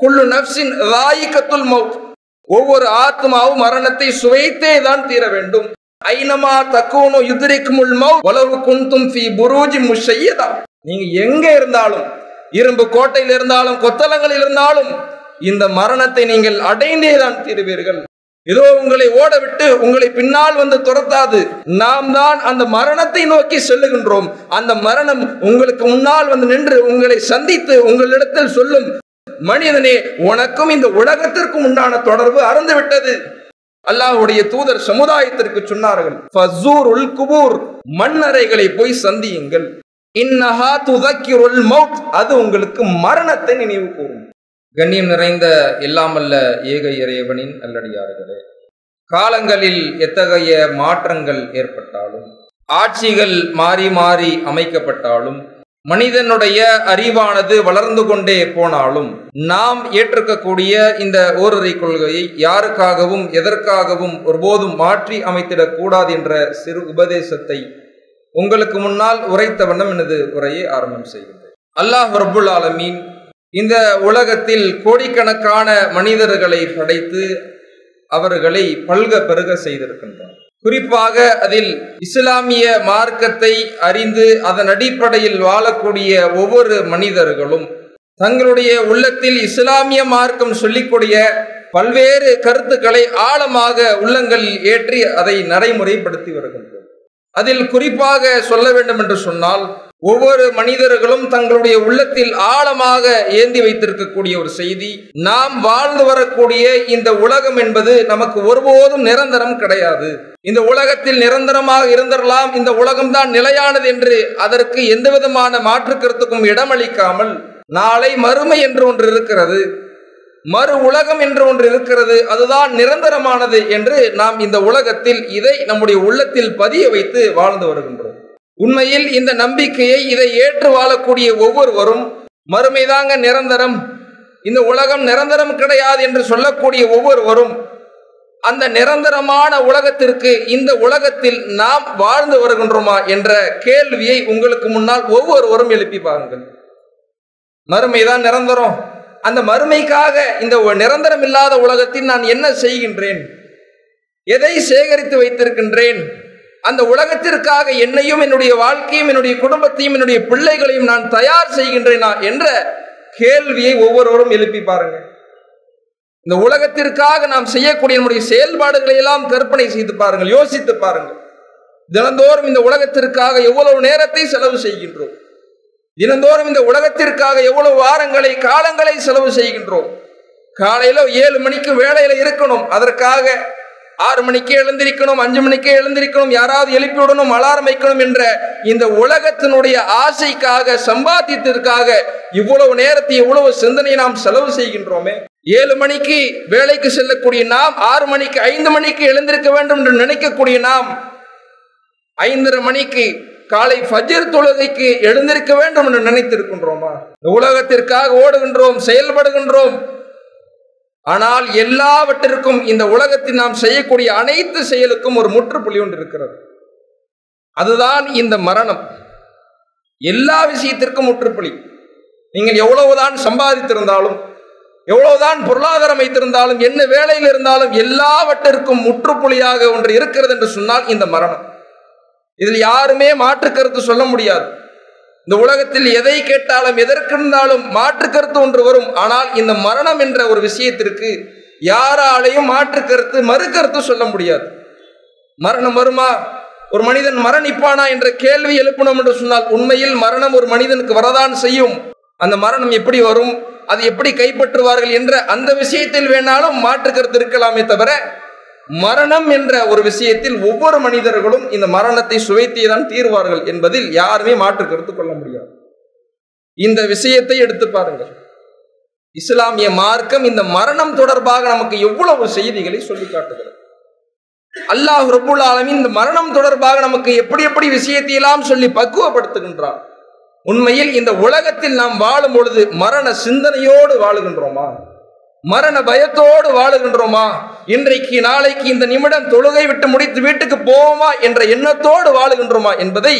குள்ளு நப்சின் ராயிக்கத்துல் மவுத் ஒவ்வொரு ஆத்மாவும் மரணத்தை சுவைத்தே தான் தீர வேண்டும். ஐனமா தக்கூனோ யுதிரிக்குமுள் மவுத் வளவு குந்தும் ஃபி புரூஜி முஷையதா. நீங்க எங்க இருந்தாலும் இரும்பு கோட்டையில் இருந்தாலும் கொத்தலங்களில் இருந்தாலும் இந்த மரணத்தை நீங்கள் அடைந்தே தான் தீருவீர்கள். ஏதோ உங்களை ஓட விட்டு உங்களை பின்னால் வந்து துரத்தாது. நாம் தான் அந்த மரணத்தை நோக்கி செல்லுகின்றோம். அந்த மரணம் உங்களுக்கு முன்னால் வந்து நின்று உங்களை சந்தித்து உங்களிடத்தில் சொல்லும் மனிதனே உனக்கும் இந்த உலகத்திற்கும் உண்டான தொடர்பு அறந்து விட்டது அல்லாஹுடைய தூதர் சமுதாயத்திற்கு சொன்னார்கள் குபூர் மண்ணறைகளை போய் சந்தியுங்கள். இன்னஹா துதக்கிருள் மவுத் அது உங்களுக்கு மரணத்தை நினைவு கூறும். கண்ணியம் நிறைந்த எல்லாமல்ல ஏக இறைவனின் அல்லடியார்களே காலங்களில் எத்தகைய மாற்றங்கள் ஏற்பட்டாலும் ஆட்சிகள் மாறி மாறி அமைக்கப்பட்டாலும் மனிதனுடைய அறிவானது வளர்ந்து கொண்டே போனாலும் நாம் ஏற்றுக்கக்கூடிய இந்த ஓரறை கொள்கையை யாருக்காகவும் எதற்காகவும் ஒருபோதும் மாற்றி அமைத்திடக் கூடாது என்ற சிறு உபதேசத்தை உங்களுக்கு முன்னால் உரைத்த வண்ணம் எனது உரையை ஆரம்பம் செய்கின்றேன். அல்லாஹ் ரபுல் ஆலமீன் இந்த உலகத்தில் கோடிக்கணக்கான மனிதர்களை படைத்து அவர்களை பல்க பெருக செய்திருக்கின்றார் குறிப்பாக அதில் இஸ்லாமிய மார்க்கத்தை அறிந்து அதன் அடிப்படையில் வாழக்கூடிய ஒவ்வொரு மனிதர்களும் தங்களுடைய உள்ளத்தில் இஸ்லாமிய மார்க்கம் சொல்லிக்கூடிய பல்வேறு கருத்துக்களை ஆழமாக உள்ளங்களில் ஏற்றி அதை நடைமுறைப்படுத்தி வருகின்றோம் அதில் குறிப்பாக சொல்ல வேண்டும் என்று சொன்னால் ஒவ்வொரு மனிதர்களும் தங்களுடைய உள்ளத்தில் ஆழமாக ஏந்தி வைத்திருக்கக்கூடிய ஒரு செய்தி. நாம் வாழ்ந்து வரக்கூடிய இந்த உலகம் என்பது நமக்கு ஒருபோதும் நிரந்தரம் கிடையாது. இந்த உலகத்தில் நிரந்தரமாக இருந்திடலாம் இந்த உலகம்தான் நிலையானது என்று அதற்கு எந்த விதமான மாற்று கருத்துக்கும் இடமளிக்காமல் நாளை மறுமை என்று ஒன்று இருக்கிறது. மறு உலகம் என்று ஒன்று இருக்கிறது அதுதான் நிரந்தரமானது என்று நாம் இந்த உலகத்தில் இதை நம்முடைய உள்ளத்தில் பதிய வைத்து வாழ்ந்து வருகின்றோம். உண்மையில் இந்த நம்பிக்கையை இதை ஏற்று வாழக்கூடிய ஒவ்வொருவரும் மறுமைதாங்க நிரந்தரம். இந்த உலகம் நிரந்தரம் கிடையாது என்று சொல்லக்கூடிய ஒவ்வொருவரும் அந்த நிரந்தரமான உலகத்திற்கு இந்த உலகத்தில் நாம் வாழ்ந்து வருகின்றோமா என்ற கேள்வியை உங்களுக்கு முன்னால் ஒவ்வொருவரும் எழுப்பி பாருங்கள். மறுமைதான் நிரந்தரம். அந்த மறுமைக்காக இந்த நிரந்தரம் இல்லாத உலகத்தில் நான் என்ன செய்கின்றேன்? எதை சேகரித்து வைத்திருக்கின்றேன்? அந்த உலகத்திற்காக என்னையும் என்னுடைய வாழ்க்கையும் என்னுடைய குடும்பத்தையும் என்னுடைய பிள்ளைகளையும் நான் தயார் செய்கின்றேனா என்ற கேள்வியை ஒவ்வொருவரும் எழுப்பி பாருங்க இந்த உலகத்திற்காக நாம் செய்யக்கூடிய நம்முடைய செயல்பாடுகளை எல்லாம் கற்பனை செய்து பாருங்கள் யோசித்து பாருங்கள். தினந்தோறும் இந்த உலகத்திற்காக எவ்வளவு நேரத்தை செலவு செய்கின்றோம்? தினந்தோறும் இந்த உலகத்திற்காக எவ்வளவு வாரங்களை காலங்களை செலவு செய்கின்றோம்? காலையில ஏழு மணிக்கு வேலையில இருக்கணும் அதற்காக ஆறு மணிக்கே எழுந்திருக்கணும் அஞ்சு மணிக்கே எழுந்திருக்கணும் யாராவது எழுப்பி விடணும் அலாரம் வைக்கணும் என்ற இந்த உலகத்தினுடைய ஆசைக்காக சம்பாத்தியத்திற்காக இவ்வளவு நேரத்தை இவ்வளவு சிந்தனையை நாம் செலவு செய்கின்றோமே. ஏழு மணிக்கு வேலைக்கு செல்லக்கூடிய நாம் ஆறு மணிக்கு ஐந்து மணிக்கு எழுந்திருக்க வேண்டும் என்று நினைக்கக்கூடிய நாம் ஐந்தரை மணிக்கு காலை ஃபஜர் தொழுகைக்கு எழுந்திருக்க வேண்டும் என்று நினைத்திருக்கின்றோமா? இந்த உலகத்திற்காக ஓடுகின்றோம் செயல்படுகின்றோம் ஆனால் எல்லாவற்றிற்கும் இந்த உலகத்தில் நாம் செய்யக்கூடிய அனைத்து செயலுக்கும் ஒரு முற்றுப்புள்ளி ஒன்று இருக்கிறது. அதுதான் இந்த மரணம். எல்லா விஷயத்திற்கும் முற்றுப்புள்ளி. நீங்கள் எவ்வளவுதான் சம்பாதித்திருந்தாலும் எவ்வளவுதான் பொருளாதாரம் வைத்திருந்தாலும் என்ன வேலையில் இருந்தாலும் எல்லாவற்றிற்கும் முற்றுப்புள்ளியாக ஒன்று இருக்கிறது என்று சொன்னால் இந்த மரணம். இதில் யாருமே மாற்று கருத்து சொல்ல முடியாது. இந்த உலகத்தில் எதை கேட்டாலும் எதற்கிருந்தாலும் மாற்று கருத்து ஒன்று வரும். ஆனால் இந்த மரணம் என்ற ஒரு விஷயத்திற்கு யாராலையும் மாற்று கருத்து மறு கருத்து சொல்ல முடியாது. மரணம் வருமா? ஒரு மனிதன் மரணிப்பானா என்ற கேள்வி எழுப்பணும் என்று சொன்னால் உண்மையில் மரணம் ஒரு மனிதனுக்கு வரதான் செய்யும். அந்த மரணம் எப்படி வரும்? அது எப்படி கைப்பற்றுவார்கள் என்ற அந்த விஷயத்தில் வேணாலும் மாற்று கருத்து இருக்கலாமே தவிர மரணம் என்ற ஒரு விஷயத்தில் ஒவ்வொரு மனிதர்களும் இந்த மரணத்தை சுவைத்தே தான் தீர்வார்கள் என்பதில் யாருமே மாற்று கருத்து கொள்ள முடியாது. இந்த விஷயத்தை எடுத்து பாருங்கள். இஸ்லாமிய மார்க்கம் இந்த மரணம் தொடர்பாக நமக்கு எவ்வளவு செய்திகளை சொல்லி காட்டுகிறது. அல்லாஹ் ரபுல் ஆலமின் இந்த மரணம் தொடர்பாக நமக்கு எப்படி எப்படி விஷயத்தை எல்லாம் சொல்லி பக்குவப்படுத்துகின்றார் உண்மையில் இந்த உலகத்தில் நாம் வாழும் பொழுது மரண சிந்தனையோடு வாழுகின்றோமா? மரண பயத்தோடு வாழுகின்றோமா? இன்றைக்கு நாளைக்கு இந்த நிமிடம் தொழுகை விட்டு முடித்து வீட்டுக்கு போவோமா என்ற எண்ணத்தோடு வாழுகின்றோமா என்பதை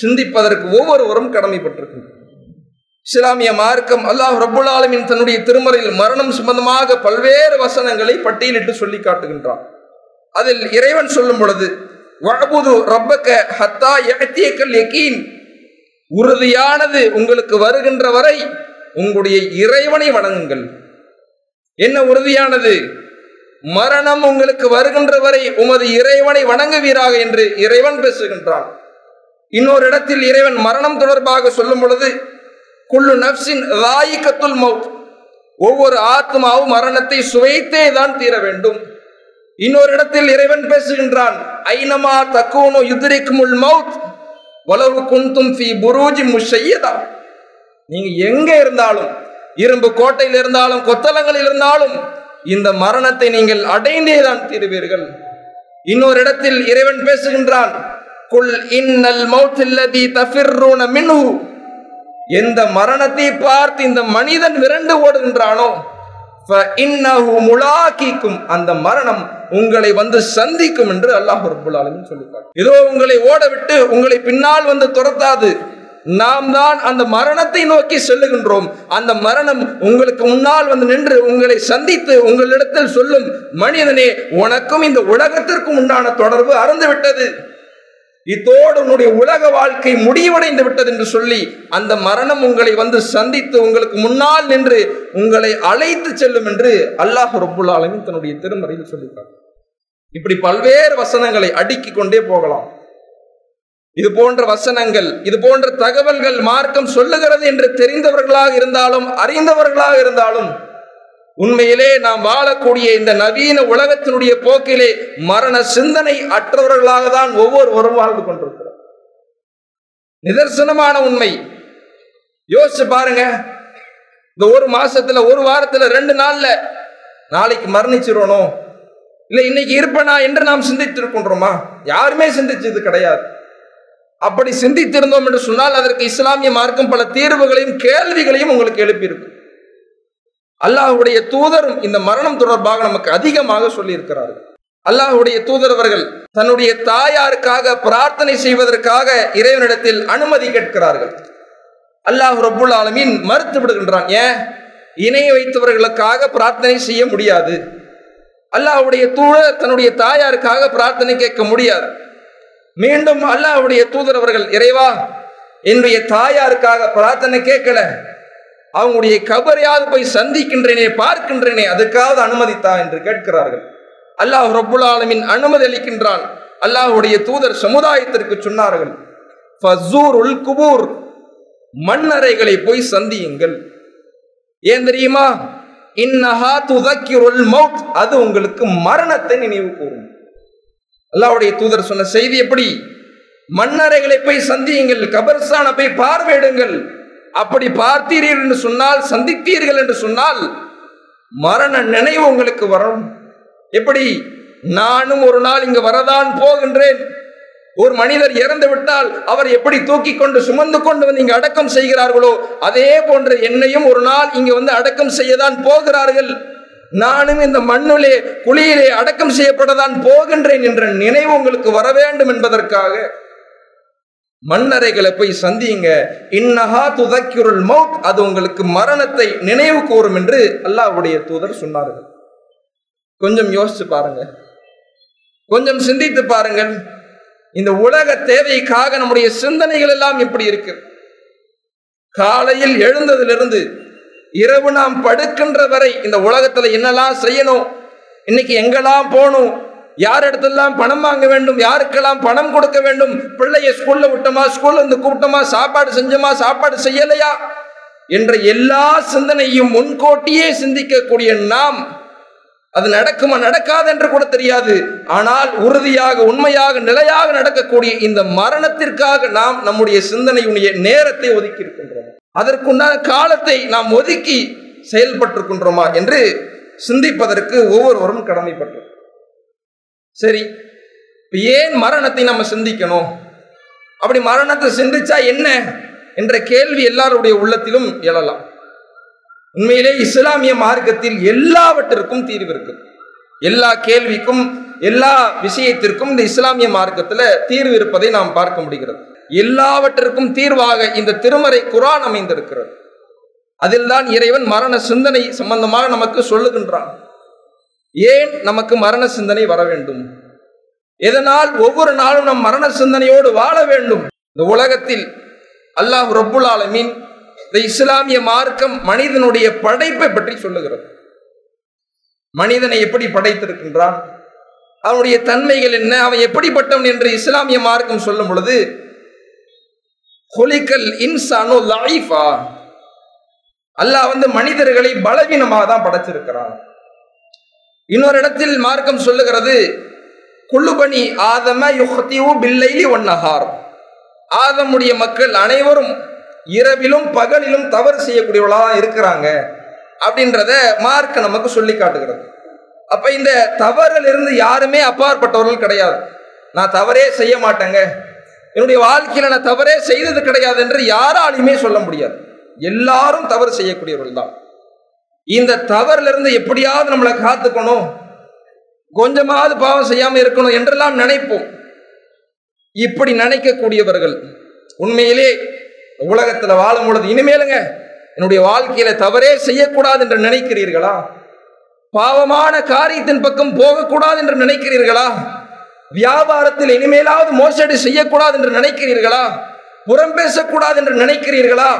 சிந்திப்பதற்கு ஒவ்வொருவரும் கடமைப்பட்டிருக்கின்றோம் இஸ்லாமிய மார்க்கம் அல்லாஹ் ரபுல்லாலமின் தன்னுடைய திருமறையில் மரணம் சம்பந்தமாக பல்வேறு வசனங்களை பட்டியலிட்டு சொல்லி காட்டுகின்றான். அதில் இறைவன் சொல்லும் பொழுது ரப்பக்க ஹத்தா யஅத்தியக்கல் எக்கீன் உறுதியானது உங்களுக்கு வருகின்ற வரை உங்களுடைய இறைவனை வணங்குங்கள். என்ன உறுதியானது? மரணம் உங்களுக்கு வருகின்ற வரை உமது இறைவனை வணங்குவீராக என்று இறைவன் பேசுகின்றான். இன்னொரு இடத்தில் இறைவன் மரணம் தொடர்பாக சொல்லும் பொழுது குள்ளு நப்சின் ராயிக்கத்துல் மவுத் ஒவ்வொரு ஆத்மாவும் மரணத்தை சுவைத்தே தான் தீர வேண்டும். இன்னொரு இடத்தில் இறைவன் பேசுகின்றான் ஐனமா தக்கூனோ யுதிரிக்குமுல் மவுத் வளவு குந்தும் ஃபி புரூஜி முஷையதா. நீங்க எங்க இருந்தாலும் இரும்பு கோட்டையில் இருந்தாலும் கொத்தலங்களில் இருந்தாலும் இந்த மரணத்தை நீங்கள் அடைந்தே தான் தீருவீர்கள். இன்னொரு இடத்தில் இறைவன் பேசுகின்றான் குல் இன்னல் மௌத்தில்லதி தஃபிர்ரூன மின்ஹு. எந்த மரணத்தை பார்த்து இந்த மனிதன் விரண்டு ஓடுகின்றானோ முலாக்கிக்கும் அந்த மரணம் உங்களை வந்து சந்திக்கும் என்று அல்லாஹ் ரபுல் சொல்லிட்டார் ஏதோ உங்களை ஓட விட்டு உங்களை பின்னால் வந்து துரத்தாது. நாம் தான் அந்த மரணத்தை நோக்கி செல்லுகின்றோம். அந்த மரணம் உங்களுக்கு முன்னால் வந்து நின்று உங்களை சந்தித்து உங்களிடத்தில் சொல்லும் மனிதனே உனக்கும் இந்த உலகத்திற்கும் உண்டான தொடர்பு அறந்து விட்டது இத்தோடு உன்னுடைய உலக வாழ்க்கை முடிவடைந்து விட்டது என்று சொல்லி அந்த மரணம் உங்களை வந்து சந்தித்து உங்களுக்கு முன்னால் நின்று உங்களை அழைத்து செல்லும் என்று அல்லாஹ் ரப்புல் தன்னுடைய திருமறையில் சொல்லிட்டார் இப்படி பல்வேறு வசனங்களை அடுக்கிக் கொண்டே போகலாம். இது போன்ற வசனங்கள் இது போன்ற தகவல்கள் மார்க்கம் சொல்லுகிறது என்று தெரிந்தவர்களாக இருந்தாலும் அறிந்தவர்களாக இருந்தாலும் உண்மையிலே நாம் வாழக்கூடிய இந்த நவீன உலகத்தினுடைய போக்கிலே மரண சிந்தனை அற்றவர்களாக தான் ஒவ்வொருவரும் வாழ்ந்து கொண்டிருக்கிறோம். நிதர்சனமான உண்மை. யோசிச்சு பாருங்க. இந்த ஒரு மாசத்துல ஒரு வாரத்துல ரெண்டு நாள்ல நாளைக்கு மரணிச்சிடணும் இல்ல இன்னைக்கு இருப்பனா என்று நாம் சிந்தித்திருக்கின்றோமா? யாருமே சிந்திச்சது கிடையாது. அப்படி சிந்தித்திருந்தோம் என்று சொன்னால் அதற்கு இஸ்லாமிய மார்க்கம் பல தீர்வுகளையும் கேள்விகளையும் உங்களுக்கு எழுப்பியிருக்கும். அல்லாஹுடைய தூதரும் இந்த மரணம் தொடர்பாக நமக்கு அதிகமாக சொல்லியிருக்கிறார்கள். அல்லாஹுடைய தூதர் அவர்கள் தன்னுடைய தாயாருக்காக பிரார்த்தனை செய்வதற்காக இறைவனிடத்தில் அனுமதி கேட்கிறார்கள். அல்லாஹ் ரபுல் ஆலமீன் மறுத்து விடுகின்றான் ஏன்? இணைய வைத்தவர்களுக்காக பிரார்த்தனை செய்ய முடியாது. அல்லாஹுடைய தூதர் தன்னுடைய தாயாருக்காக பிரார்த்தனை கேட்க முடியாது. மீண்டும் அல்லாஹுடைய தூதர் அவர்கள் இறைவா என்னுடைய தாயாருக்காக பிரார்த்தனை கேட்கல. அவங்களுடைய கபரையாவது போய் சந்திக்கின்றேனே பார்க்கின்றேனே அதுக்காவது அனுமதித்தா என்று கேட்கிறார்கள். அல்லாஹ் ரபுல் ஆலமின் அனுமதி அளிக்கின்றான். அல்லாஹுடைய தூதர் சமுதாயத்திற்கு சொன்னார்கள் ஃபசூருல் குபூர் மண்ணறைகளை போய் சந்தியுங்கள். ஏன் தெரியுமா? இன்னஹா துதக்கிருல் மவுத் அது உங்களுக்கு மரணத்தை நினைவு கூறும். அல்லாவுடைய தூதர் சொன்ன செய்தி எப்படி? மன்னரைகளை போய் சந்தியுங்கள் கபர்ஸ்தான போய் பார்வையிடுங்கள். அப்படி பார்த்தீர்கள் என்று சொன்னால் சந்தித்தீர்கள் என்று சொன்னால் மரண நினைவு உங்களுக்கு வரும். எப்படி? நானும் ஒரு நாள் இங்கு வரதான் போகின்றேன். ஒரு மனிதர் இறந்து விட்டால் அவர் எப்படி தூக்கி கொண்டு சுமந்து கொண்டு வந்து இங்கு அடக்கம் செய்கிறார்களோ அதே போன்று என்னையும் ஒரு நாள் இங்கு வந்து அடக்கம் செய்யதான் போகிறார்கள். நானும் இந்த மண்ணிலே குழியிலே அடக்கம் செய்யப்படதான் போகின்றேன் என்ற நினைவு உங்களுக்கு வர வேண்டும் என்பதற்காக மண்ணறைகளை போய் சந்தியுங்க. இன்னஹா துதக்கிருள் மவுத் அது உங்களுக்கு மரணத்தை நினைவு கூறும் என்று அல்லாஹ்வுடைய தூதர் சொன்னார்கள் கொஞ்சம் யோசிச்சு பாருங்க. கொஞ்சம் சிந்தித்து பாருங்கள். இந்த உலக தேவைக்காக நம்முடைய சிந்தனைகள் எல்லாம் எப்படி இருக்கு? காலையில் எழுந்ததிலிருந்து இரவு நாம் படுக்கின்ற வரை இந்த உலகத்தில் என்னெல்லாம் செய்யணும்? இன்னைக்கு எங்கெல்லாம் போகணும்? யார் இடத்துலாம் பணம் வாங்க வேண்டும்? யாருக்கெல்லாம் பணம் கொடுக்க வேண்டும்? பிள்ளைய ஸ்கூல்ல விட்டோமா? ஸ்கூல்ல இருந்து கூப்பிட்டோமா? சாப்பாடு செஞ்சோமா? சாப்பாடு செய்யலையா? என்ற எல்லா சிந்தனையும் முன்கூட்டியே சிந்திக்கக்கூடிய நாம் அது நடக்குமா நடக்காது என்று கூட தெரியாது. ஆனால் உறுதியாக உண்மையாக நிலையாக நடக்கக்கூடிய இந்த மரணத்திற்காக நாம் நம்முடைய சிந்தனையுடைய நேரத்தை ஒதுக்கி இருக்கின்றோம் அதற்குண்டான காலத்தை நாம் ஒதுக்கி செயல்பட்டிருக்கின்றோமா என்று சிந்திப்பதற்கு ஒவ்வொருவரும் கடமைப்பட்டிருக்கும் சரி ஏன் மரணத்தை நம்ம சிந்திக்கணும்? அப்படி மரணத்தை சிந்திச்சா என்ன என்ற கேள்வி எல்லாருடைய உள்ளத்திலும் எழலாம். உண்மையிலே இஸ்லாமிய மார்க்கத்தில் எல்லாவற்றிற்கும் தீர்வு இருக்கு. எல்லா கேள்விக்கும் எல்லா விஷயத்திற்கும் இந்த இஸ்லாமிய மார்க்கத்தில் தீர்வு இருப்பதை நாம் பார்க்க முடிகிறது. எல்லாவற்றிற்கும் தீர்வாக இந்த திருமறை குரான் அமைந்திருக்கிறது. அதில்தான் இறைவன் மரண சிந்தனை சம்பந்தமாக நமக்கு சொல்லுகின்றான். ஏன் நமக்கு மரண சிந்தனை வர வேண்டும்? எதனால் ஒவ்வொரு நாளும் நம் மரண சிந்தனையோடு வாழ வேண்டும்? இந்த உலகத்தில் அல்லாஹ் ரப்புல் ஆலமீன் இந்த இஸ்லாமிய மார்க்கம் மனிதனுடைய படைப்பை பற்றி சொல்லுகிறது. மனிதனை எப்படி படைத்திருக்கின்றான்? அவனுடைய தன்மைகள் என்ன? அவன் எப்படிப்பட்டவன் என்று இஸ்லாமிய மார்க்கம் சொல்லும் பொழுது ஹொலிக்கல் இன்சானோ லைஃபா அல்லாஹ் வந்து மனிதர்களை பலவீனமாக தான் படைச்சிருக்கிறான். இன்னொரு இடத்தில் மார்க்கம் சொல்லுகிறது குள்ளுபணி ஆதம யுஹத்தியு பில்லைலி ஒன்னஹார் ஆதமுடைய மக்கள் அனைவரும் இரவிலும் பகலிலும் தவறு செய்யக்கூடியவர்களாக இருக்கிறாங்க அப்படின்றத மார்க் நமக்கு சொல்லி காட்டுகிறது. அப்ப இந்த தவறில் இருந்து யாருமே அப்பாற்பட்டவர்கள் கிடையாது. நான் தவறே செய்ய மாட்டேங்க. என்னுடைய வாழ்க்கையில் நான் தவறே செய்தது கிடையாது என்று யாராலையுமே சொல்ல முடியாது. எல்லாரும் தவறு செய்யக்கூடியவர்கள் தான். இந்த தவறிலிருந்து எப்படியாவது நம்மளை காத்துக்கணும். கொஞ்சமாவது பாவம் செய்யாமல் இருக்கணும் என்றெல்லாம் நினைப்போம். இப்படி நினைக்கக்கூடியவர்கள் உண்மையிலே உலகத்தில் வாழும் பொழுது இனிமேலுங்க என்னுடைய வாழ்க்கையில தவறே செய்யக்கூடாது என்று நினைக்கிறீர்களா? பாவமான காரியத்தின் பக்கம் போகக்கூடாது என்று நினைக்கிறீர்களா? வியாபாரத்தில் இனிமேலாவது மோசடி செய்யக்கூடாது என்று நினைக்கிறீர்களா? புறம் பேசக்கூடாது என்று நினைக்கிறீர்களா?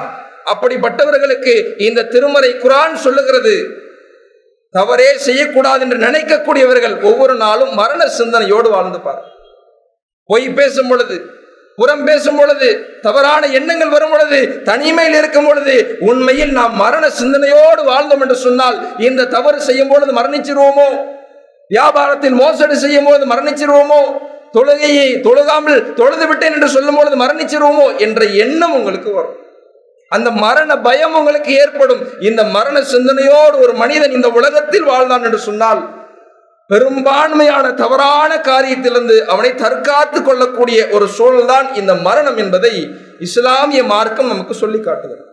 அப்படிப்பட்டவர்களுக்கு இந்த திருமறை குரான் சொல்லுகிறது. தவறே செய்யக்கூடாது என்று நினைக்கக்கூடியவர்கள் ஒவ்வொரு நாளும் மரண சிந்தனையோடு வாழ்ந்து பார். பொய் பேசும் பொழுது புறம் பேசும் பொழுது தவறான எண்ணங்கள் வரும் பொழுது தனிமையில் இருக்கும் பொழுது உண்மையில் நாம் மரண சிந்தனையோடு வாழ்ந்தோம் என்று சொன்னால் இந்த தவறு செய்யும் பொழுது மரணிச்சிருவோமோ? வியாபாரத்தில் மோசடி செய்யும் போது மரணிச்சிருவோமோ? தொழுகையை தொழுகாமல் தொழுது விட்டேன் என்று சொல்லும் பொழுது மரணிச்சிருவோமோ? என்ற எண்ணம் உங்களுக்கு வரும். அந்த மரண பயம் உங்களுக்கு ஏற்படும். இந்த மரண சிந்தனையோடு ஒரு மனிதன் இந்த உலகத்தில் வாழ்ந்தான் என்று சொன்னால் பெரும்பான்மையான தவறான காரியத்திலிருந்து அவனை தற்காத்து கொள்ளக்கூடிய ஒரு சூழல்தான் இந்த மரணம் என்பதை இஸ்லாமிய மார்க்கம் நமக்கு சொல்லி காட்டுகிறது.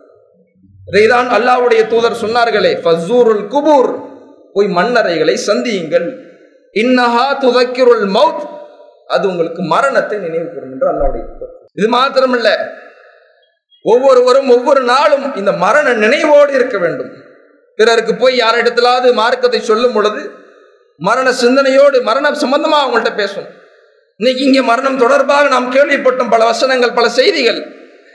இதைதான் அல்லாவுடைய தூதர் சொன்னார்களே ஃபசூருல் குபூர். போய் மண்ணறைகளை சந்தியுங்கள். இன்னஹா துதக்கிருள் மவுத் அது உங்களுக்கு மரணத்தை நினைவு கூறும் என்று அல்லாவுடைய இது மாத்திரமல்ல. ஒவ்வொருவரும் ஒவ்வொரு நாளும் இந்த மரண நினைவோடு இருக்க வேண்டும். பிறருக்கு போய் யாரிடத்திலாவது மார்க்கத்தை சொல்லும் பொழுது மரண சிந்தனையோடு மரணம் சம்பந்தமா அவங்கள்ட்ட பேசும். இன்னைக்கு இங்கே மரணம் தொடர்பாக நாம் கேள்விப்பட்டோம் பல வசனங்கள் பல செய்திகள்.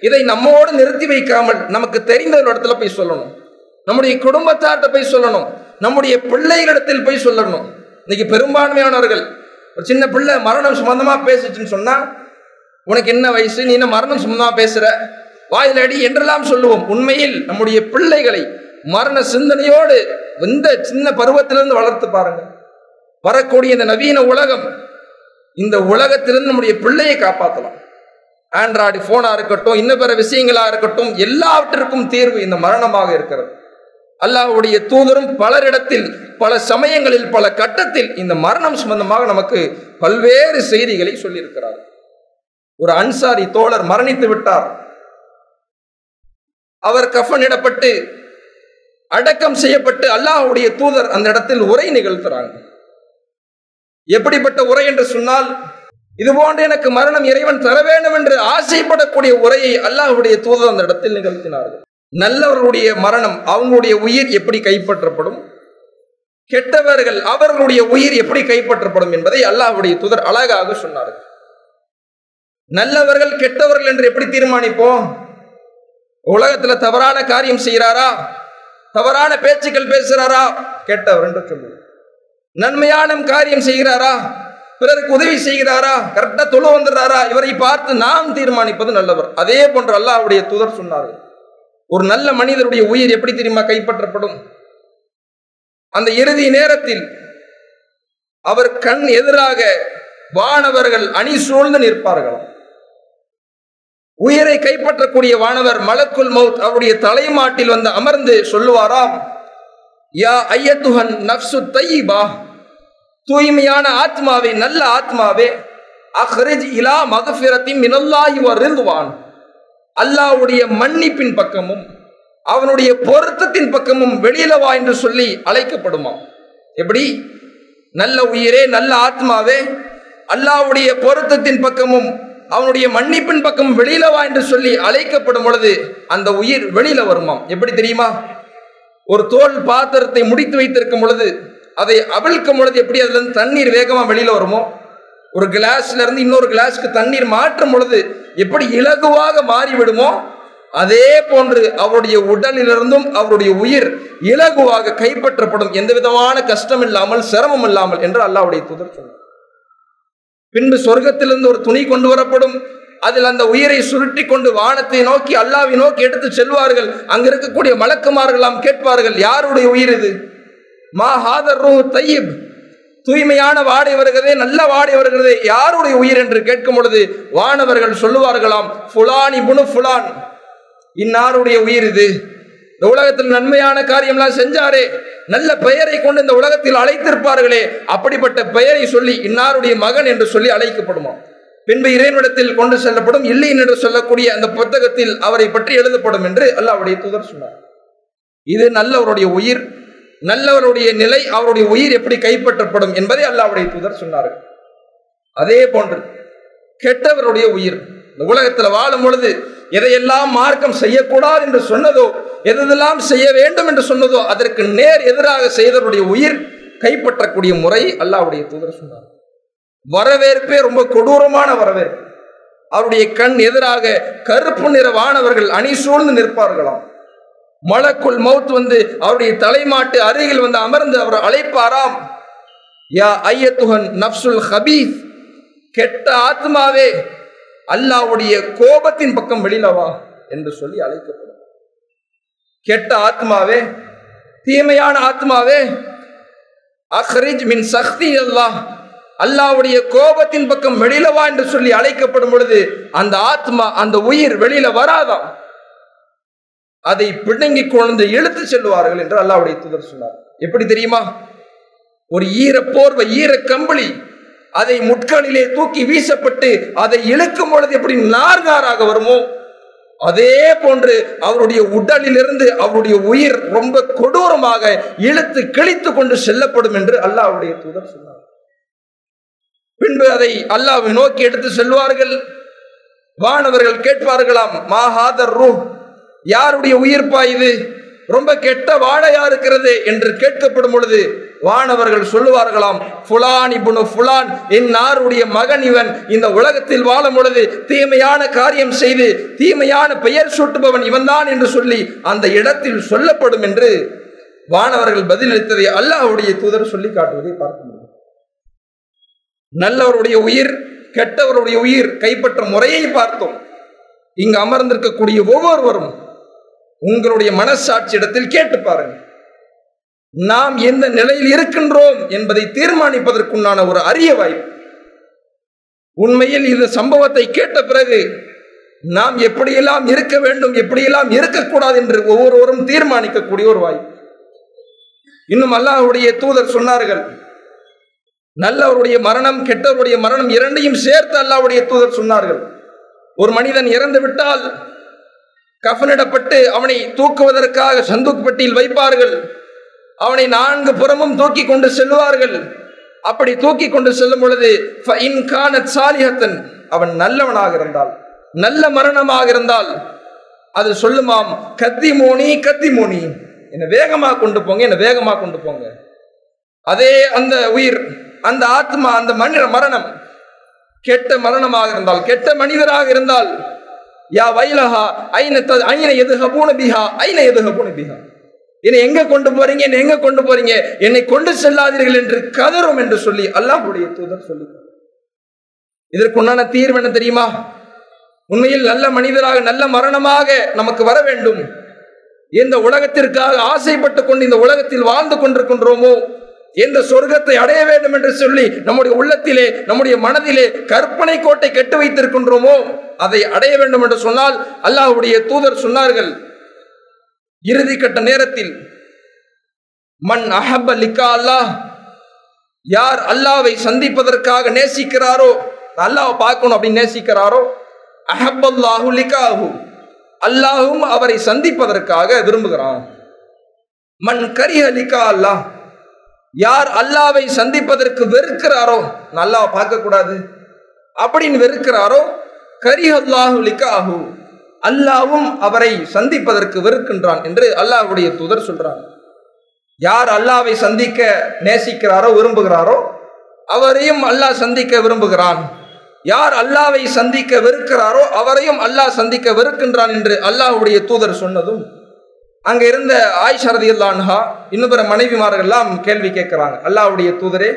இதை நம்மோடு நிறுத்தி வைக்காமல் நமக்கு தெரிந்த ஒரு இடத்துல போய் சொல்லணும். நம்முடைய குடும்பத்தார்கிட்ட போய் சொல்லணும். நம்முடைய பிள்ளைகளிடத்தில் போய் சொல்லணும். இன்னைக்கு பெரும்பான்மையானவர்கள் ஒரு சின்ன பிள்ளை மரணம் சம்பந்தமா பேசுச்சுன்னு சொன்னா உனக்கு என்ன வயசு? நீ என்ன மரணம் சம்பந்தமா பேசுற? வாயில் அடி என்றெல்லாம் சொல்லுவோம். உண்மையில் நம்முடைய பிள்ளைகளை மரண சிந்தனையோடு இந்த சின்ன பருவத்திலிருந்து வளர்த்து பாருங்க. வரக்கூடிய இந்த நவீன உலகம் இந்த உலகத்திலிருந்து நம்முடைய பிள்ளையை காப்பாற்றலாம் ஆண்ட்ராய்டு போனா இருக்கட்டும் இன்னும் பிற விஷயங்களா இருக்கட்டும் எல்லாவற்றிற்கும் தீர்வு இந்த மரணமாக இருக்கிறது. அல்லாஹுடைய தூதரும் பலரிடத்தில் பல சமயங்களில் பல கட்டத்தில் இந்த மரணம் சம்பந்தமாக நமக்கு பல்வேறு செய்திகளை சொல்லியிருக்கிறார். ஒரு அன்சாரி தோழர் மரணித்து விட்டார். அவர் கஃனிடப்பட்டு அடக்கம் செய்யப்பட்டு அல்லாஹ்வுடைய தூதர் அந்த இடத்தில் உரை நிகழ்த்துறாங்க. எப்படிப்பட்ட உரை என்று சொன்னால் இது போன்று எனக்கு மரணம் இறைவன் தர வேண்டும் என்று ஆசைப்படக்கூடிய உரையை அல்லாஹுடைய தூதர் அந்த இடத்தில் நிகழ்த்தினார்கள். நல்லவர்களுடைய மரணம் அவங்களுடைய உயிர் எப்படி கைப்பற்றப்படும்? கெட்டவர்கள் அவர்களுடைய உயிர் எப்படி கைப்பற்றப்படும் என்பதை அல்லாஹுடைய துதர் அழகாக சொன்னார்கள் நல்லவர்கள் கெட்டவர்கள் என்று எப்படி தீர்மானிப்போம்? உலகத்துல தவறான காரியம் செய்கிறாரா? தவறான பேச்சுக்கள் பேசுகிறாரா? கெட்டவர் என்று சொல்லுவோம். நன்மையான காரியம் செய்கிறாரா? பிறருக்கு உதவி செய்கிறாரா? கரெக்டா தொழு வந்துடுறாரா? இவரை பார்த்து நாம் தீர்மானிப்பது நல்லவர். அதே போன்று அல்லாஹுடைய துதர் சொன்னார்கள். ஒரு நல்ல மனிதருடைய உயிர் எப்படி தெரியுமா கைப்பற்றப்படும்? அந்த இறுதி நேரத்தில் அவர் கண் எதிராக வானவர்கள் அணி சூழ்ந்து நிற்பார்களாம். உயிரை கைப்பற்றக்கூடிய வானவர் மலக்குல் மவுத் அவருடைய தலைமாட்டில் வந்து அமர்ந்து சொல்லுவாராம் யா ஐயத்துஹன் நப்சு தையிபா தூய்மையான ஆத்மாவே நல்ல ஆத்மாவே அஹ்ரிஜ் இலா மகஃபிரத்தின் மினல்லாஹி வரிதுவான் அல்லாஹ்வுடைய மன்னிப்பின் பக்கமும் அவனுடைய பொருத்தத்தின் பக்கமும் வெளியில வா என்று சொல்லி அழைக்கப்படுமாம் எப்படி? நல்ல உயிரே நல்ல ஆத்மாவே அல்லாவுடைய பொருத்தத்தின் பக்கமும் அவனுடைய மன்னிப்பின் பக்கம் வெளியில வா என்று சொல்லி அழைக்கப்படும் பொழுது அந்த உயிர் வெளியில வருமாம் எப்படி தெரியுமா? ஒரு தோல் பாத்திரத்தை முடித்து வைத்திருக்கும் பொழுது அதை அவிழ்க்கும் பொழுது எப்படி அதுலேருந்து தண்ணீர் வேகமா வெளியில வருமோ? ஒரு கிளாஸ்ல இருந்து இன்னொரு கிளாஸ்க்கு தண்ணீர் மாற்றும் பொழுது எப்படி இலகுவாக மாறிவிடுமோ அதே போன்று அவருடைய உடலிலிருந்தும் அவருடைய உயிர் இலகுவாக கைப்பற்றப்படும். எந்த விதமான கஷ்டம் இல்லாமல் சிரமம் இல்லாமல் என்று அல்லாவுடைய துதர் சொன்னார். பின்பு சொர்க்கத்திலிருந்து ஒரு துணி கொண்டு வரப்படும். அதில் அந்த உயிரை சுருட்டி கொண்டு வானத்தை நோக்கி அல்லாவை நோக்கி எடுத்து செல்வார்கள். அங்க இருக்கக்கூடிய மலக்குமார்களாம் கேட்பார்கள் யாருடைய உயிர் இது? மா ஹாதர் ரூ தையீப். தூய்மையான வாடை வருகிறதே நல்ல வாடை வருகிறதே யாருடைய உயிர் என்று கேட்கும் பொழுது வானவர்கள் சொல்லுவார்களாம் ஃபுலானி புனு ஃபுலான். இன்னாருடைய உயிர் இது. இந்த உலகத்தில் நன்மையான காரியம்லாம் செஞ்சாரே நல்ல பெயரை கொண்டு இந்த உலகத்தில் அழைத்திருப்பார்களே அப்படிப்பட்ட பெயரை சொல்லி இன்னாருடைய மகன் என்று சொல்லி அழைக்கப்படுமா? பின்பு இறைவனிடத்தில் கொண்டு செல்லப்படும் இல்லை என்று சொல்லக்கூடிய அந்த புத்தகத்தில் அவரை பற்றி எழுதப்படும் என்று அல்லாவுடைய தூதர் சொன்னார். இது நல்லவருடைய உயிர் நல்லவருடைய நிலை அவருடைய உயிர் எப்படி கைப்பற்றப்படும் என்பதை அல்லாவுடைய தூதர் சொன்னார்கள். அதே போன்று கெட்டவருடைய உயிர். இந்த உலகத்தில் வாழும் பொழுது எதையெல்லாம் மார்க்கம் செய்யக்கூடாது என்று சொன்னதோ எதெல்லாம் செய்ய வேண்டும் என்று சொன்னதோ அதற்கு நேர் எதிராக செய்தவருடைய உயிர் கைப்பற்றக்கூடிய முறை அல்லாவுடைய தூதர் சொன்னார். வரவேற்பே ரொம்ப கொடூரமான வரவேற்பு. அவருடைய கண் எதிராக கருப்பு நிற வானவர்கள் அணி சூழ்ந்து நிற்பார்களாம். மலக்குள் மவுத் வந்து அவருடைய தலைமாட்டு அருகில் வந்து அமர்ந்து அவர் அழைப்பாராம். யா ஐயத்துகன் நப்சுல் ஹபீஸ் கெட்ட ஆத்மாவே அல்லாவுடைய கோபத்தின் பக்கம் வெளியிலவா என்று சொல்லி அழைக்கப்படும். கெட்ட ஆத்மாவே தீமையான ஆத்மாவே அஹ்ரிஜ் மின் சக்தி அல்லாஹ் அல்லாவுடைய கோபத்தின் பக்கம் வெளியிலவா என்று சொல்லி அழைக்கப்படும் பொழுது அந்த ஆத்மா அந்த உயிர் வெளியில வராதாம். அதை பிடுங்கி கொண்டு இழுத்து செல்வார்கள் என்று அல்லாவுடைய தூதர் சொன்னார். எப்படி தெரியுமா? ஒரு ஈர போர்வை ஈர கம்பளி அதை முட்களிலே தூக்கி வீசப்பட்டு அதை இழுக்கும் பொழுது எப்படி நார்காராக வருமோ? அதே போன்று அவருடைய உடலிலிருந்து அவருடைய உயிர் ரொம்ப கொடூரமாக இழுத்து கிழித்து கொண்டு செல்லப்படும் என்று அல்லாவுடைய தூதர் சொன்னார். பின்பு அதை அல்லாவை நோக்கி எடுத்து செல்வார்கள். வானவர்கள் கேட்பார்களாம் மாஹாதர் ரூ யாருடைய உயிர்ப்பா இது? ரொம்ப கெட்ட வாழையா இருக்கிறது என்று கேட்கப்படும் பொழுது வானவர்கள் சொல்லுவார்களாம் புலான் இபுனு புலான் ஆருடைய மகன் இவன் இந்த உலகத்தில் வாழும் பொழுது தீமையான காரியம் செய்து தீமையான பெயர் சூட்டுபவன் இவன்தான் என்று சொல்லி அந்த இடத்தில் சொல்லப்படும் என்று வானவர்கள் பதிலளித்ததை அல்லாஹுடைய தூதர் சொல்லி காட்டுவதை பார்க்க முடியும். நல்லவருடைய உயிர் கெட்டவருடைய உயிர் கைப்பற்ற முறையை பார்த்தோம். இங்கு அமர்ந்திருக்கக்கூடிய ஒவ்வொருவரும் உங்களுடைய மனசாட்சி இடத்தில் கேட்டு பாருங்க. நாம் எந்த நிலையில் இருக்கின்றோம் என்பதை தீர்மானிப்பதற்குண்டான ஒரு அரிய வாய்ப்பு. உண்மையில் இந்த சம்பவத்தை கேட்ட பிறகு நாம் எப்படியெல்லாம் இருக்க வேண்டும் எப்படியெல்லாம் இருக்கக்கூடாது என்று ஒவ்வொருவரும் தீர்மானிக்கக்கூடிய ஒரு வாய்ப்பு. இன்னும் அல்லாஹுடைய தூதர் சொன்னார்கள் நல்லவருடைய மரணம் கெட்டவருடைய மரணம் இரண்டையும் சேர்த்து அல்லாவுடைய தூதர் சொன்னார்கள். ஒரு மனிதன் இறந்து விட்டால் கஃனிடப்பட்டு அவனை தூக்குவதற்காக சந்தூக்பட்டியில் வைப்பார்கள். அவனை நான்கு புறமும் தூக்கி கொண்டு செல்வார்கள் அப்படி தூக்கி கொண்டு செல்லும் பொழுது சாலிஹத்தன். அவன் நல்லவனாக இருந்தால் நல்ல மரணமாக இருந்தால் அது சொல்லுமாம் கத்தி மோனி கத்தி மோனி என்னை வேகமாக கொண்டு போங்க என்ன வேகமாக கொண்டு போங்க. அதே அந்த உயிர் அந்த ஆத்மா அந்த மனித மரணம் கெட்ட மரணமாக இருந்தால் கெட்ட மனிதராக இருந்தால் யா வைலஹா ஐன த ஐன எதுகபூன பிஹா ஐன எதுகபூன பிஹா. என்னை எங்க கொண்டு போறீங்க? என்னை எங்க கொண்டு போறீங்க? என்னை கொண்டு செல்லாதீர்கள் என்று கதறும் என்று சொல்லி அல்லாஹுடைய தூதர் சொல்லி இதற்குண்டான தீர்வு என்ன தெரியுமா? உண்மையில் நல்ல மனிதராக நல்ல மரணமாக நமக்கு வர வேண்டும். எந்த உலகத்திற்காக ஆசைப்பட்டு கொண்டு இந்த உலகத்தில் வாழ்ந்து கொண்டிருக்கின்றோமோ எந்த சொர்க்கத்தை அடைய வேண்டும் என்று சொல்லி நம்முடைய உள்ளத்திலே நம்முடைய மனதிலே கற்பனை கோட்டை கெட்டு வைத்திருக்கின்றோமோ அதை அடைய வேண்டும் என்று சொன்னால் அல்லாஹ்வுடைய தூதர் சொன்னார்கள். இறுதி கட்ட நேரத்தில் மண் அஹப்ப லிக்கா அல்லாஹ் யார் அல்லாவை சந்திப்பதற்காக நேசிக்கிறாரோ அல்லாவை பார்க்கணும் அப்படின்னு நேசிக்கிறாரோ அஹப்பல்லாஹு லிக்காஹு அல்லாஹும் அவரை சந்திப்பதற்காக விரும்புகிறான். மண் கரிஹ லிகா அல்லாஹ் யார் அல்லாவை சந்திப்பதற்கு வெறுக்கிறாரோ நல்லா பார்க்க கூடாது அப்படின்னு வெறுக்கிறாரோ கரிஹல்லாஹு அல்லாவும் அவரை சந்திப்பதற்கு வெறுக்கின்றான் என்று அல்லாஹுடைய தூதர் சொல்றாங்க. யார் அல்லாவை சந்திக்க நேசிக்கிறாரோ விரும்புகிறாரோ அவரையும் அல்லாஹ் சந்திக்க விரும்புகிறான். யார் அல்லாவை சந்திக்க வெறுக்கிறாரோ அவரையும் அல்லாஹ் சந்திக்க வெறுக்கின்றான் என்று அல்லாஹ்வுடைய தூதர் சொன்னதும் அங்கே இருந்த ஆயிஷரதி அல்லான்ஹா இன்னும் பிற மனைவிமார்கள்லாம் கேள்வி கேட்குறாங்க. அல்லாஹ்வுடைய தூதரே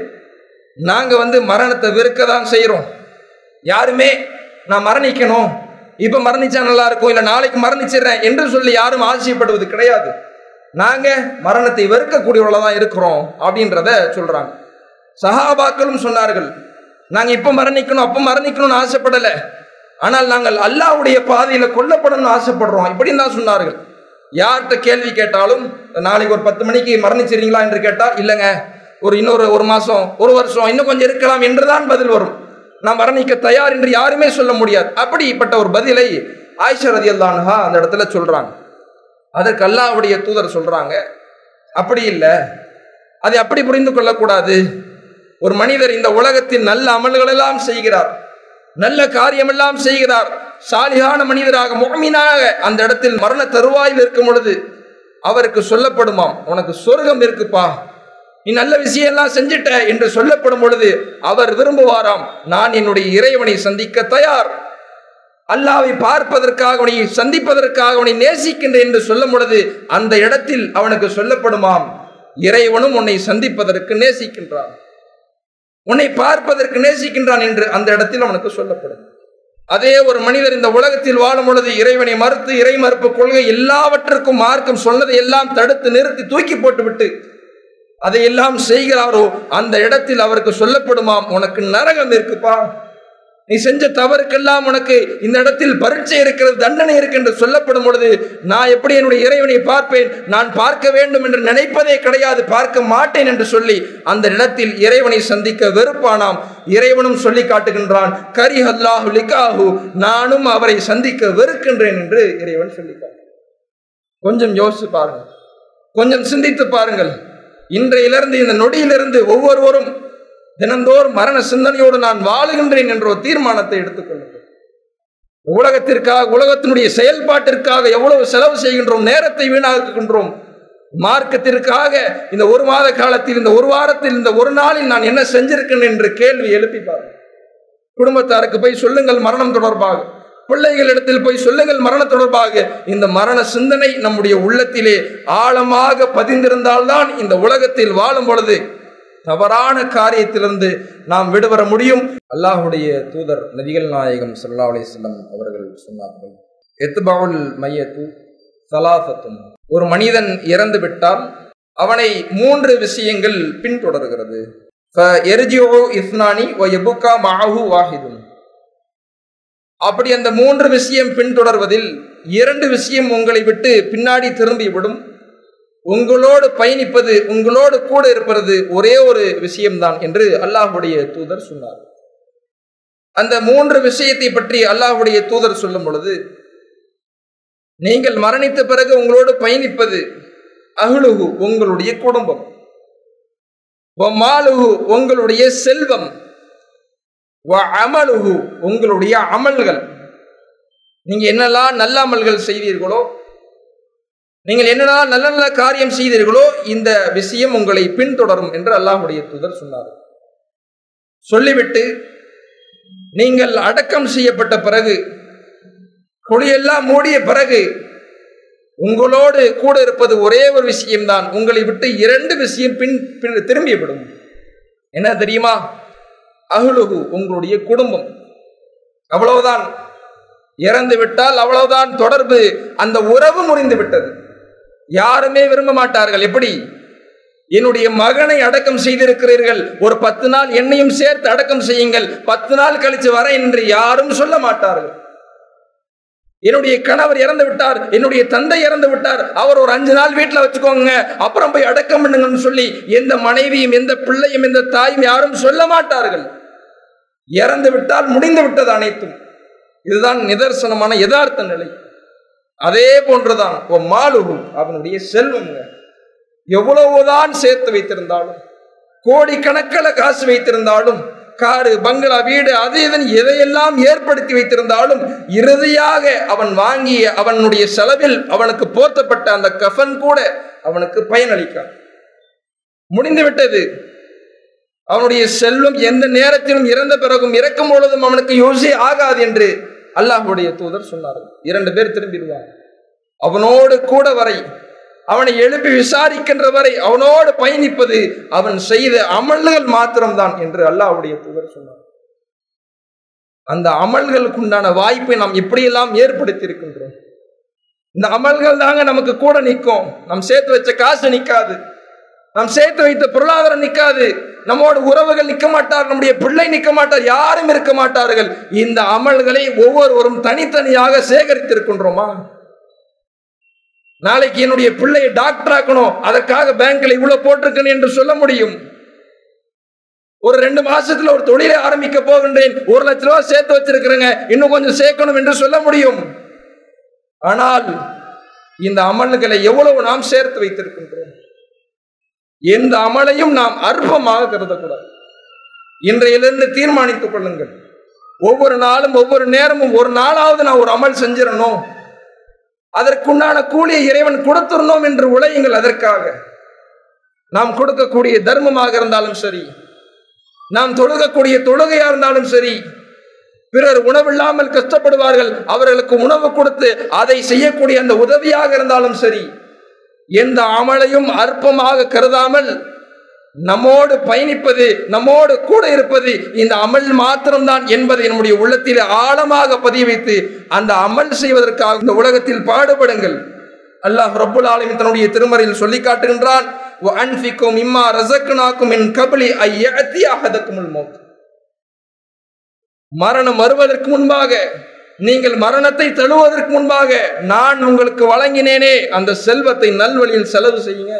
நாங்கள் வந்து மரணத்தை வெறுக்க தான் செய்கிறோம் யாருமே நான் மரணிக்கணும். இப்போ மரணிச்சா நல்லா இருக்கும் இல்லை நாளைக்கு மரணிச்சிடுறேன் என்று சொல்லி யாரும் ஆசைப்படுவது கிடையாது. நாங்கள் மரணத்தை வெறுக்கக்கூடியவர்களா தான் இருக்கிறோம் அப்படின்றத சொல்கிறாங்க சஹாபாக்களும் சொன்னார்கள் நாங்கள் இப்போ மரணிக்கணும் அப்போ மரணிக்கணும்னு ஆசைப்படலை. ஆனால் நாங்கள் அல்லாவுடைய பாதையில் கொல்லப்படணும்னு ஆசைப்படுறோம். இப்படின்னு தான் சொன்னார்கள். யார்கிட்ட கேள்வி கேட்டாலும் நாளைக்கு ஒரு பத்து மணிக்கு மரணிச்சிடுறீங்களா என்று கேட்டால் இல்லைங்க. ஒரு இன்னொரு ஒரு மாதம் ஒரு வருஷம் இன்னும் கொஞ்சம் இருக்கலாம் என்றுதான் பதில் வரும். நான் மரணிக்க தயார் என்று யாருமே சொல்ல முடியாது. அப்படிப்பட்ட ஒரு பதிலை ஆயிஷா ரதியல்லான்ஹா அந்த இடத்துல சொல்கிறாங்க அதற்கு அல்லாவுடைய தூதர் சொல்கிறாங்க அப்படி இல்லை. அதை அப்படி புரிந்து கொள்ளக்கூடாது. ஒரு மனிதர் இந்த உலகத்தின் நல்ல அமல்களெல்லாம் செய்கிறார். நல்ல காரியமெல்லாம் செய்கிறார். சாலிகான மனிதராக முகமீனாக அந்த இடத்தில் மரண தருவாயில் இருக்கும் பொழுது அவருக்கு சொல்லப்படுமாம் உனக்கு சொர்க்கம் இருக்குப்பா. நீ நல்ல விஷயம் எல்லாம் செஞ்சிட்ட என்று சொல்லப்படும் பொழுது அவர் விரும்புவாராம் நான் என்னுடைய இறைவனை சந்திக்க தயார். அல்லாவை பார்ப்பதற்காக அவனை சந்திப்பதற்காக அவனை நேசிக்கின்றேன் என்று சொல்லும் பொழுது அந்த இடத்தில் அவனுக்கு சொல்லப்படுமாம் இறைவனும் உன்னை சந்திப்பதற்கு நேசிக்கின்றான். உன்னை பார்ப்பதற்கு நேசிக்கின்றான் என்று அந்த இடத்தில் அவனுக்கு சொல்லப்படும். அதே ஒரு மனிதர் இந்த உலகத்தில் வாழும் பொழுது இறைவனை மறுத்து இறை மறுப்பு கொள்கை எல்லாவற்றிற்கும் மார்க்கம் சொன்னதை எல்லாம் தடுத்து நிறுத்தி தூக்கி போட்டுவிட்டு அதையெல்லாம் செய்கிறாரோ அந்த இடத்தில் அவருக்கு சொல்லப்படுமாம் உனக்கு நரகம் இருக்குப்பா. நீ செஞ்ச தவறுக்கெல்லாம் உனக்கு இந்த இடத்தில் பரீட்சை இருக்கிறது தண்டனை இருக்கு என்று சொல்லப்படும் பொழுது நான் எப்படி என்னுடைய இறைவனை பார்ப்பேன்? நான் பார்க்க வேண்டும் என்று நினைப்பதே கிடையாது பார்க்க மாட்டேன் என்று சொல்லி அந்த இடத்தில் இறைவனை சந்திக்க வெறுப்பானாம். இறைவனும் சொல்லி காட்டுகின்றான் கரி அல்லாஹு லிகாஹு நானும் அவரை சந்திக்க வெறுக்கின்றேன் என்று இறைவன் சொல்லி கொஞ்சம் யோசிச்சு பாருங்கள். கொஞ்சம் சிந்தித்து பாருங்கள். இன்றையிலிருந்து இந்த நொடியிலிருந்து ஒவ்வொருவரும் தினந்தோறும் மரண சிந்தனையோடு நான் வாழுகின்றேன் என்ற ஒரு தீர்மானத்தை எடுத்துக்கொள்ளுங்கள். உலகத்திற்காக உலகத்தினுடைய செயல்பாட்டிற்காக எவ்வளவு செலவு செய்கின்றோம் நேரத்தை வீணாக்குகின்றோம். மார்க்கத்திற்காக இந்த ஒரு மாத காலத்தில் இந்த ஒரு வாரத்தில் இந்த ஒரு நாளில் நான் என்ன செஞ்சிருக்கேன் என்று கேள்வி எழுப்பி பாருங்கள். குடும்பத்தாருக்கு போய் சொல்லுங்கள் மரணம் தொடர்பாக. பிள்ளைகளிடத்தில் போய் சொல்லுங்கள் மரண தொடர்பாக. இந்த மரண சிந்தனை நம்முடைய உள்ளத்திலே ஆழமாக பதிந்திருந்தால்தான் இந்த உலகத்தில் வாழும் பொழுது தவறான காரியத்திலிருந்து நாம் விடுபட முடியும். அல்லாஹுடைய தூதர் நபிகள் நாயகம் சல்லா அலிஸ்லம் அவர்கள் சொன்னார்கள். எத்துபவுல் மையத்து சலாசத்தும் ஒரு மனிதன் இறந்து விட்டால் அவனை மூன்று விஷயங்கள் பின்தொடர்கிறது. இஸ்னானி மாஹு வாஹிதும் அப்படி அந்த மூன்று விஷயம் பின்தொடர்வதில் இரண்டு விஷயம் உங்களை விட்டு பின்னாடி திரும்பிவிடும். உங்களோடு பயணிப்பது உங்களோடு கூட இருப்பது ஒரே ஒரு விஷயம்தான் என்று அல்லாஹுடைய தூதர் சொன்னார். அந்த மூன்று விஷயத்தை பற்றி அல்லாஹுடைய தூதர் சொல்லும் பொழுது நீங்கள் மரணித்த பிறகு உங்களோடு பயணிப்பது அகுலுகு உங்களுடைய குடும்பம். மாலுகு உங்களுடைய செல்வம். அமலுகு உங்களுடைய அமல்கள். நீங்க என்னெல்லாம் நல்ல அமல்கள் செய்வீர்களோ நீங்கள் என்னென்ன நல்ல நல்ல காரியம் செய்தீர்களோ இந்த விஷயம் உங்களை பின்தொடரும் என்று அல்லாஹுடைய தூதர் சொன்னார். சொல்லிவிட்டு நீங்கள் அடக்கம் செய்யப்பட்ட பிறகு கொடியெல்லாம் மூடிய பிறகு உங்களோடு கூட இருப்பது ஒரே ஒரு விஷயம்தான். உங்களை விட்டு இரண்டு விஷயம் பின் திரும்பிவிடும். என்ன தெரியுமா? அகுலுகு உங்களுடைய குடும்பம். அவ்வளவுதான். இறந்து விட்டால் அவ்வளவுதான் தொடர்பு. அந்த உறவு முறிந்து விட்டது யாருமே விரும்ப மாட்டார்கள். எப்படி? என்னுடைய மகனை அடக்கம் செய்திருக்கிறீர்கள். ஒரு பத்து நாள் என்னையும் சேர்த்து அடக்கம் செய்யுங்கள். பத்து நாள் கழிச்சு வர என்று யாரும் சொல்ல மாட்டார்கள். என்னுடைய கணவர் இறந்து விட்டார். என்னுடைய தந்தை இறந்து விட்டார். அவர் ஒரு அஞ்சு நாள் வீட்டில் வச்சுக்கோங்க. அப்புறம் போய் அடக்கம் பண்ணுங்கன்னு சொல்லி எந்த மனைவியும் எந்த பிள்ளையும் எந்த தாயும் யாரும் சொல்ல மாட்டார்கள். இறந்து விட்டால் முடிந்து விட்டது அனைத்தும். இதுதான் நிதர்சனமான யதார்த்த நிலை. அதே போன்றுதான். மாலுகு அவனுடைய செல்வங்க. எவ்வளவுதான் சேர்த்து வைத்திருந்தாலும் கோடி கணக்கில் காசு வைத்திருந்தாலும் காரு பங்களா வீடு அது இதன் எதையெல்லாம் ஏற்படுத்தி வைத்திருந்தாலும் இறுதியாக அவன் வாங்கிய அவனுடைய செலவில் அவனுக்கு போர்த்தப்பட்ட அந்த கஃபன் கூட அவனுக்கு பயனளிக்காது முடிந்து விட்டது அவனுடைய செல்வம் எந்த நேரத்திலும் இறந்த பிறகும் இறக்கும் பொழுதும் அவனுக்கு யோசி ஆகாது என்று அல்லாஹுடைய தூதர் சொன்னார்கள் இரண்டு பேர் திரும்பிடுவார் அவனோடு கூட வரை அவனை எழுப்பி விசாரிக்கின்ற வரை அவனோடு பயணிப்பது அவன் செய்த அமல்கள் மாத்திரம்தான் என்று அல்லாஹ்வுடைய தூதர் சொன்னார். அந்த அமல்களுக்கு உண்டான வாய்ப்பை நாம் எப்படியெல்லாம் ஏற்படுத்தி இருக்கின்றோம் இந்த அமல்கள் தாங்க நமக்கு கூட நிற்கும். நம் சேர்த்து வச்ச காசு நிற்காது. நாம் சேர்த்து வைத்த பொருளாதாரம் நிற்காது நம்மோட உறவுகள் நிற்க மாட்டார் நம்முடைய பிள்ளை நிற்க மாட்டார் யாரும் இருக்க மாட்டார்கள் இந்த அமல்களை ஒவ்வொருவரும் தனித்தனியாக சேகரித்திருக்கின்றோமா? நாளைக்கு என்னுடைய பிள்ளையை டாக்டர் ஆக்கணும் அதற்காக பேங்க்ல இவ்வளவு போட்டிருக்கேன் என்று சொல்ல முடியும். ஒரு ரெண்டு மாசத்துல ஒரு தொழிலை ஆரம்பிக்க போகின்றேன் ஒரு லட்ச ரூபாய் சேர்த்து வச்சிருக்கிறேங்க இன்னும் கொஞ்சம் சேர்க்கணும் என்று சொல்ல முடியும். ஆனால் இந்த அமல்களை எவ்வளவு நாம் சேர்த்து வைத்திருக்கின்றோம்? எந்த அமலையும் நாம் அற்பமாக கருதக்கூடாது. இன்றையிலிருந்து தீர்மானித்துக் கொள்ளுங்கள். ஒவ்வொரு நாளும் ஒவ்வொரு நேரமும் ஒரு நாளாவது நான் ஒரு அமல் செஞ்சிடணும். அதற்குண்டான கூலியை இறைவன் கொடுத்துடணும் என்று உழையுங்கள் அதற்காக. நாம் கொடுக்கக்கூடிய தர்மமாக இருந்தாலும் சரி நாம் தொழுகக்கூடிய தொழுகையா இருந்தாலும் சரி பிறர் உணவில்லாமல் கஷ்டப்படுவார்கள் அவர்களுக்கு உணவு கொடுத்து அதை செய்யக்கூடிய அந்த உதவியாக இருந்தாலும் சரி எந்த அமலையும் அற்பமாக கருதாமல் நம்மோடு பயணிப்பது நம்மோடு கூட இருப்பது இந்த அமல் மாத்திரம்தான் என்பதை நம்முடைய உள்ளத்தில் ஆழமாக பதிய வைத்து அந்த அமல் செய்வதற்காக இந்த உலகத்தில் பாடுபடுங்கள். அல்லாஹ் ரபுல் ஆலமின் தன்னுடைய திருமறையில் சொல்லி காட்டுகின்றான் அன்பிக்கும் இம்மா ரசக்குனாக்கும் என் கபலி ஐயத்தி மரணம் வருவதற்கு முன்பாக நீங்கள் மரணத்தை தழுவதற்கு முன்பாக நான் உங்களுக்கு வழங்கினேனே. அந்த செல்வத்தை நல்வழியில் செலவு செய்யுங்க.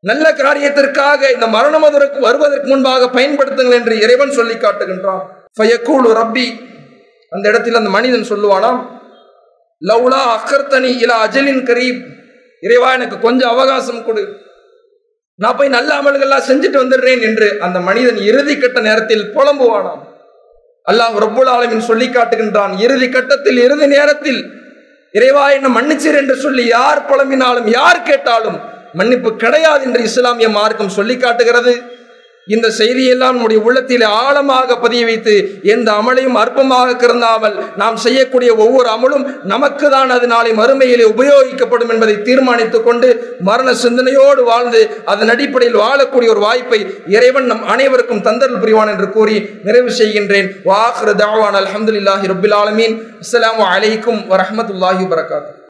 நல்ல காரியத்திற்காக இந்த மரணம் அதற்கு வருவதற்கு முன்பாக பயன்படுத்துங்கள் என்று இறைவன் சொல்லி காட்டுகின்றான். ஃபயக்கூலு ரப்பி. அந்த இடத்தில் அந்த மனிதன் சொல்லுவானாம் லவ்லா அக்கர்த்தனி இலா அஜலின் கரீப். இறைவா எனக்கு கொஞ்சம் அவகாசம் கொடு. நான் போய் நல்ல அமல்கள்லாம் செஞ்சுட்டு வந்துடுறேன் என்று அந்த மனிதன் இறுதி கட்ட நேரத்தில் புலம்புவானாம். அல்லாஹ் ரப்புல் ஆலமின் சொல்லி காட்டுகின்றான் இறுதி கட்டத்தில் இறுதி நேரத்தில் இறைவா என்ன மன்னிச்சீர் என்று சொல்லி யார் புலம்பினாலும் யார் கேட்டாலும் மன்னிப்பு கிடையாது என்று இஸ்லாமிய மார்க்கம் சொல்லி காட்டுகிறது. இந்த செய்தியெல்லாம் நம்முடைய உள்ளத்தில் ஆழமாக பதிய வைத்து எந்த அமலையும் அற்பமாக கருந்தாமல் நாம் செய்யக்கூடிய ஒவ்வொரு அமலும் நமக்கு தான் அது நாளை மறுமையிலே உபயோகிக்கப்படும் என்பதை தீர்மானித்துக் கொண்டு மரண சிந்தனையோடு வாழ்ந்து அதன் அடிப்படையில் வாழக்கூடிய ஒரு வாய்ப்பை இறைவன் நம் அனைவருக்கும் தந்தல் புரிவான் என்று கூறி நிறைவு செய்கின்றேன். வாஹ்ரு தாவான் அலமதுல்லாஹி ரபுல் ஆலமீன். அஸ்லாம் வலைக்கும் வரமத்துல்லாஹி வரகாத்து